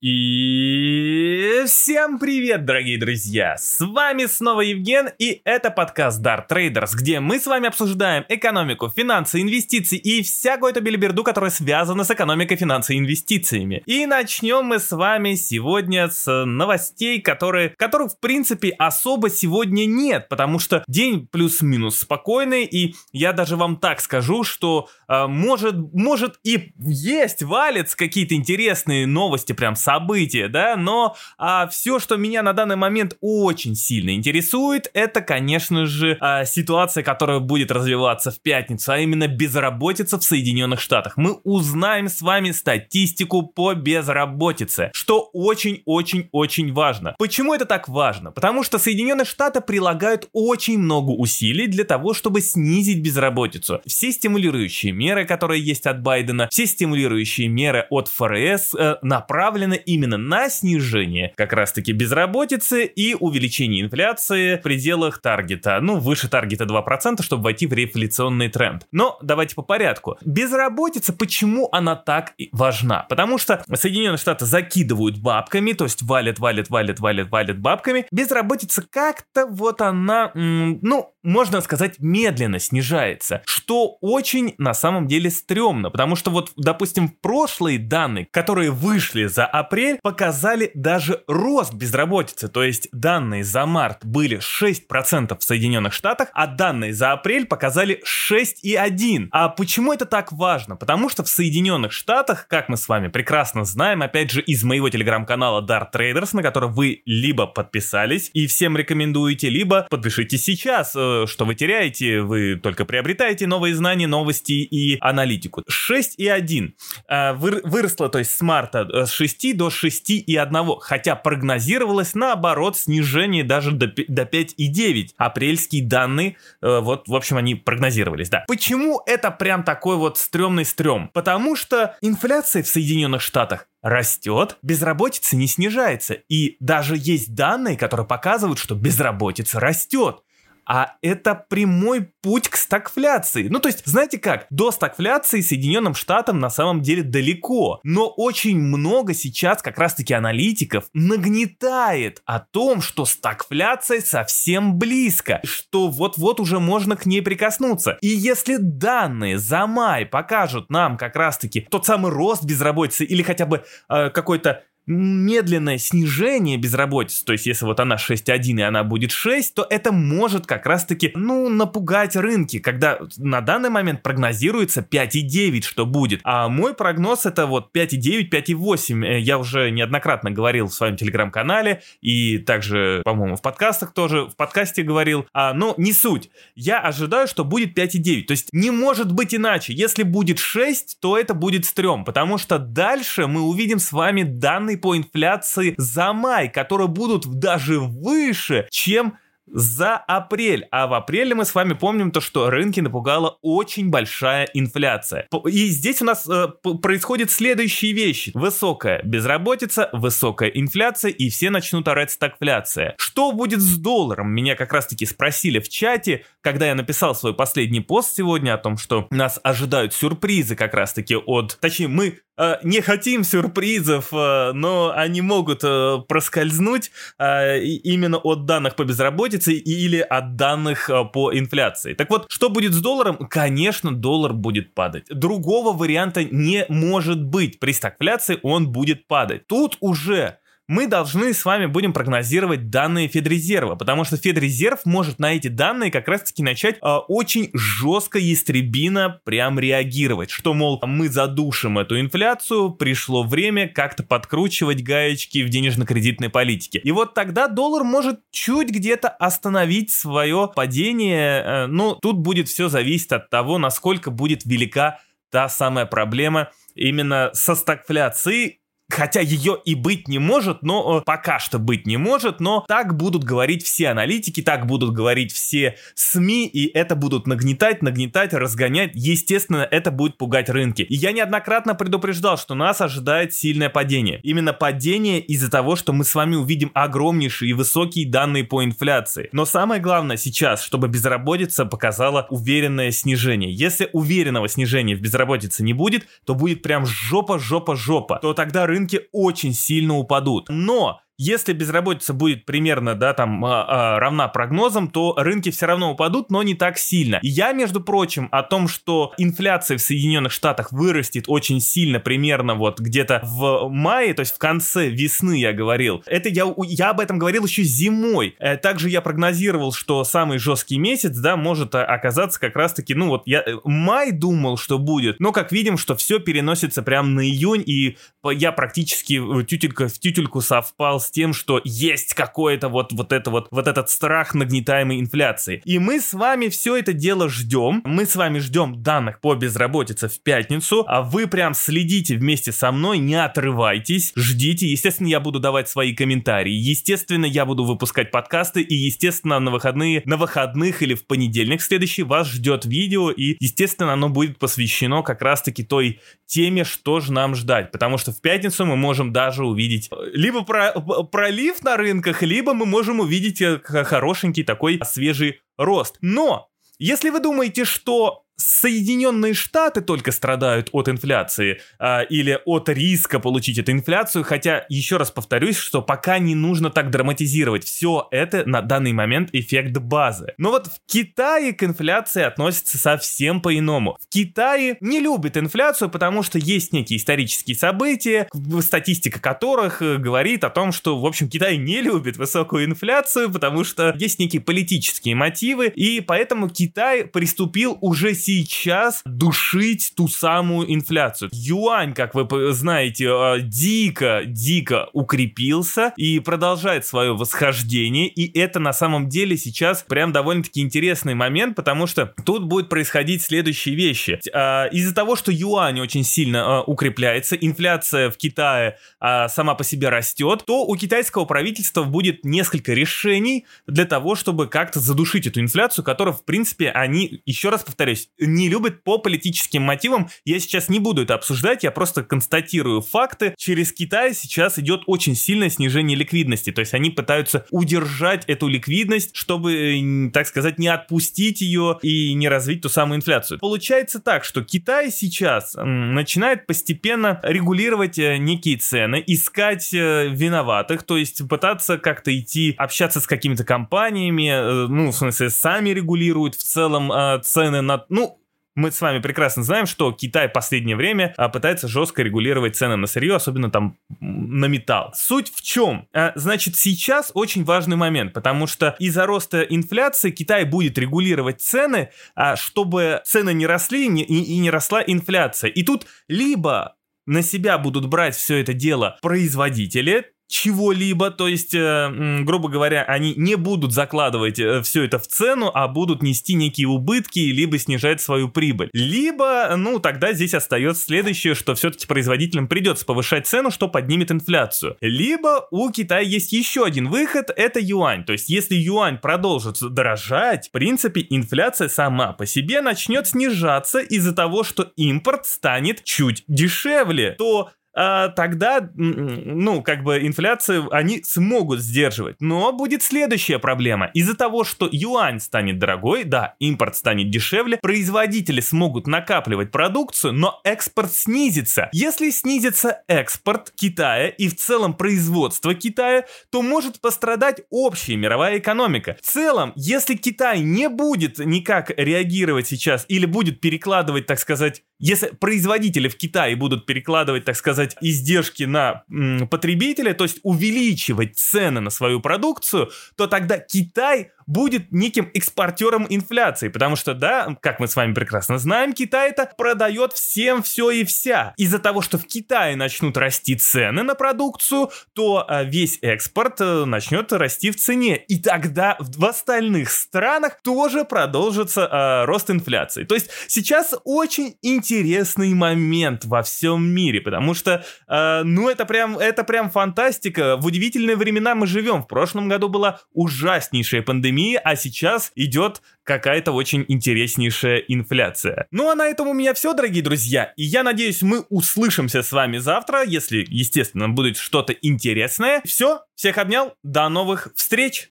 И всем привет, дорогие друзья! С вами снова Евген, и это подкаст Dart Traders, где мы с вами обсуждаем экономику, финансы, инвестиции и всякую эту белиберду, которая связана с экономикой, финансами и инвестициями. И начнем мы с вами сегодня с новостей, которые, которых в принципе особо сегодня нет, потому что день плюс-минус спокойный, и я даже вам так скажу, что э, может, может и есть, валец какие-то интересные новости прям с событие, да, но а, все, что меня на данный момент очень сильно интересует, это, конечно же, а, ситуация, которая будет развиваться в пятницу, а именно безработица в Соединенных Штатах. Мы узнаем с вами статистику по безработице, что очень-очень-очень важно. Почему это так важно? Потому что Соединенные Штаты прилагают очень много усилий для того, чтобы снизить безработицу. Все стимулирующие меры, которые есть от Байдена, все стимулирующие меры от ФРС э, направлены именно на снижение как раз-таки безработицы и увеличение инфляции в пределах таргета, ну, выше таргета 2%, чтобы войти в рефляционный тренд. Но давайте по порядку. Безработица, почему она так важна? Потому что Соединенные Штаты закидывают бабками, то есть валят, валят, валят, валят, валят бабками. Безработица как-то вот она, ну, можно сказать, медленно снижается, что очень на самом деле стрёмно, потому что вот, допустим, прошлые данные, которые вышли за апрель, показали даже рост безработицы, то есть данные за март были 6% в Соединенных Штатах, а данные за апрель показали 6,1. А почему это так важно? Потому что в Соединенных Штатах, как мы с вами прекрасно знаем, опять же из моего телеграм-канала Dart Traders, на который вы либо подписались и всем рекомендуете, либо подпишитесь сейчас, э, что вы теряете, вы только приобретаете новые знания, новости и аналитику. 6,1 э, выросло, то есть с марта э, с 6 до 6,1, хотя прогнозировалось наоборот снижение даже до, до 5,9. Апрельские данные, э, вот, в общем, они прогнозировались, да. Почему это прям такой вот стрёмный стрём? Потому что инфляция в Соединенных Штатах растет, безработица не снижается. И даже есть данные, которые показывают, что безработица растет а это прямой путь к стагфляции. Ну, то есть, знаете как, до стагфляции Соединенным Штатам на самом деле далеко, но очень много сейчас как раз-таки аналитиков нагнетает о том, что стагфляция совсем близко, что вот-вот уже можно к ней прикоснуться. И если данные за май покажут нам как раз-таки тот самый рост безработицы или хотя бы э, какой-то медленное снижение безработицы, то есть если вот она 6,1 и она будет 6, то это может как раз-таки, ну, напугать рынки, когда на данный момент прогнозируется 5,9, что будет. А мой прогноз это вот 5,9, 5,8. Э, я уже неоднократно говорил в своем телеграм-канале и также, по-моему, в подкастах тоже, в подкасте говорил, а, но не суть. Я ожидаю, что будет 5,9, то есть не может быть иначе. Если будет 6, то это будет стрём, потому что дальше мы увидим с вами данный по инфляции за май, которые будут даже выше, чем за апрель. А в апреле мы с вами помним то, что рынки напугала очень большая инфляция. И здесь у нас э, происходят следующие вещи. Высокая безработица, высокая инфляция, и все начнут орать стагфляция. Что будет с долларом? Меня как раз таки спросили в чате, когда я написал свой последний пост сегодня о том, что нас ожидают сюрпризы как раз таки от... Точнее, мы э, не хотим сюрпризов, э, но они могут э, проскользнуть именно от данных по безработице, безработицы или от данных э, по инфляции. Так вот, что будет с долларом? Конечно, доллар будет падать. Другого варианта не может быть. При стагфляции он будет падать. Тут уже мы должны с вами будем прогнозировать данные Федрезерва, потому что Федрезерв может на эти данные как раз-таки начать э, очень жестко ястребина прям реагировать, что, мол, мы задушим эту инфляцию, пришло время как-то подкручивать гаечки в денежно-кредитной политике. И вот тогда доллар может чуть где-то остановить свое падение, э, но тут будет все зависеть от того, насколько будет велика та самая проблема именно со стагфляцией, Хотя ее и быть не может, но э, пока что быть не может, но так будут говорить все аналитики, так будут говорить все СМИ, и это будут нагнетать, нагнетать, разгонять. Естественно, это будет пугать рынки. И я неоднократно предупреждал, что нас ожидает сильное падение. Именно падение из-за того, что мы с вами увидим огромнейшие и высокие данные по инфляции. Но самое главное сейчас, чтобы безработица показала уверенное снижение. Если уверенного снижения в безработице не будет, то будет прям жопа, жопа, жопа. То тогда рынок рынки очень сильно упадут. Но если безработица будет примерно, да, там, а, а, равна прогнозам, то рынки все равно упадут, но не так сильно. Я, между прочим, о том, что инфляция в Соединенных Штатах вырастет очень сильно, примерно вот где-то в мае, то есть в конце весны я говорил. Это я, я об этом говорил еще зимой. Э, также я прогнозировал, что самый жесткий месяц, да, может оказаться как раз-таки, ну вот я э, май думал, что будет, но как видим, что все переносится прямо на июнь, и я практически тютелька в тютельку совпал с тем, что есть какое-то вот, вот это вот, вот этот страх нагнетаемой инфляции. И мы с вами все это дело ждем. Мы с вами ждем данных по безработице в пятницу, а вы прям следите вместе со мной, не отрывайтесь, ждите. Естественно, я буду давать свои комментарии. Естественно, я буду выпускать подкасты. И, естественно, на выходные, на выходных или в понедельник следующий вас ждет видео. И, естественно, оно будет посвящено как раз-таки той теме, что же нам ждать. Потому что в пятницу мы можем даже увидеть либо про пролив на рынках, либо мы можем увидеть э, хорошенький такой свежий рост. Но если вы думаете, что Соединенные Штаты только страдают от инфляции а, или от риска получить эту инфляцию, хотя еще раз повторюсь, что пока не нужно так драматизировать. Все это на данный момент эффект базы. Но вот в Китае к инфляции относится совсем по-иному. В Китае не любят инфляцию, потому что есть некие исторические события, статистика которых э, говорит о том, что, в общем, Китай не любит высокую инфляцию, потому что есть некие политические мотивы, и поэтому Китай приступил уже сейчас душить ту самую инфляцию. Юань, как вы знаете, э, дико, дико укрепился и продолжает свое восхождение. И это на самом деле сейчас прям довольно-таки интересный момент, потому что тут будет происходить следующие вещи. А, из-за того, что юань очень сильно э, укрепляется, инфляция в Китае а, сама по себе растет, то у китайского правительства будет несколько решений для того, чтобы как-то задушить эту инфляцию, которая, в принципе, они, еще раз повторюсь, не любят по политическим мотивам. Я сейчас не буду это обсуждать, я просто констатирую факты. Через Китай сейчас идет очень сильное снижение ликвидности, то есть они пытаются удержать эту ликвидность, чтобы, так сказать, не отпустить ее и не развить ту самую инфляцию. Получается так, что Китай сейчас начинает постепенно регулировать э, некие цены, искать э, виноватых, то есть пытаться как-то идти общаться с какими-то компаниями, э, ну, в смысле, сами регулируют в целом цены на... Ну, мы с вами прекрасно знаем, что Китай в последнее время а, пытается жестко регулировать цены на сырье, особенно там на металл. Суть в чем? А, значит, сейчас очень важный момент, потому что из-за роста инфляции Китай будет регулировать цены, а, чтобы цены не росли и не росла инфляция. И тут либо на себя будут брать все это дело производители, чего-либо, то есть, э, грубо говоря, они не будут закладывать э, все это в цену, а будут нести некие убытки, либо снижать свою прибыль. Либо, ну, тогда здесь остается следующее, что все-таки производителям придется повышать цену, что поднимет инфляцию. Либо у Китая есть еще один выход, это юань. То есть, если юань продолжит дорожать, в принципе, инфляция сама по себе начнет снижаться из-за того, что импорт станет чуть дешевле, то тогда, ну, как бы инфляцию они смогут сдерживать. Но будет следующая проблема. Из-за того, что юань станет дорогой, да, импорт станет дешевле, производители смогут накапливать продукцию, но экспорт снизится. Если снизится экспорт Китая и в целом производство Китая, то может пострадать общая мировая экономика. В целом, если Китай не будет никак реагировать сейчас или будет перекладывать, так сказать, если производители в Китае будут перекладывать, так сказать, издержки на потребителя, то есть увеличивать цены на свою продукцию, то тогда Китай будет неким экспортером инфляции, потому что, да, как мы с вами прекрасно знаем, Китай это продает всем все и вся. Из-за того, что в Китае начнут расти цены на продукцию, то а, весь экспорт а, начнет расти в цене. И тогда в, остальных странах тоже продолжится а, рост инфляции. То есть сейчас очень интересный момент во всем мире, потому что, а, ну, это прям, это прям фантастика. В удивительные времена мы живем. В прошлом году была ужаснейшая пандемия пандемии, а сейчас идет какая-то очень интереснейшая инфляция. Ну а на этом у меня все, дорогие друзья. И я надеюсь, мы услышимся с вами завтра, если, естественно, будет что-то интересное. Все, всех обнял, до новых встреч!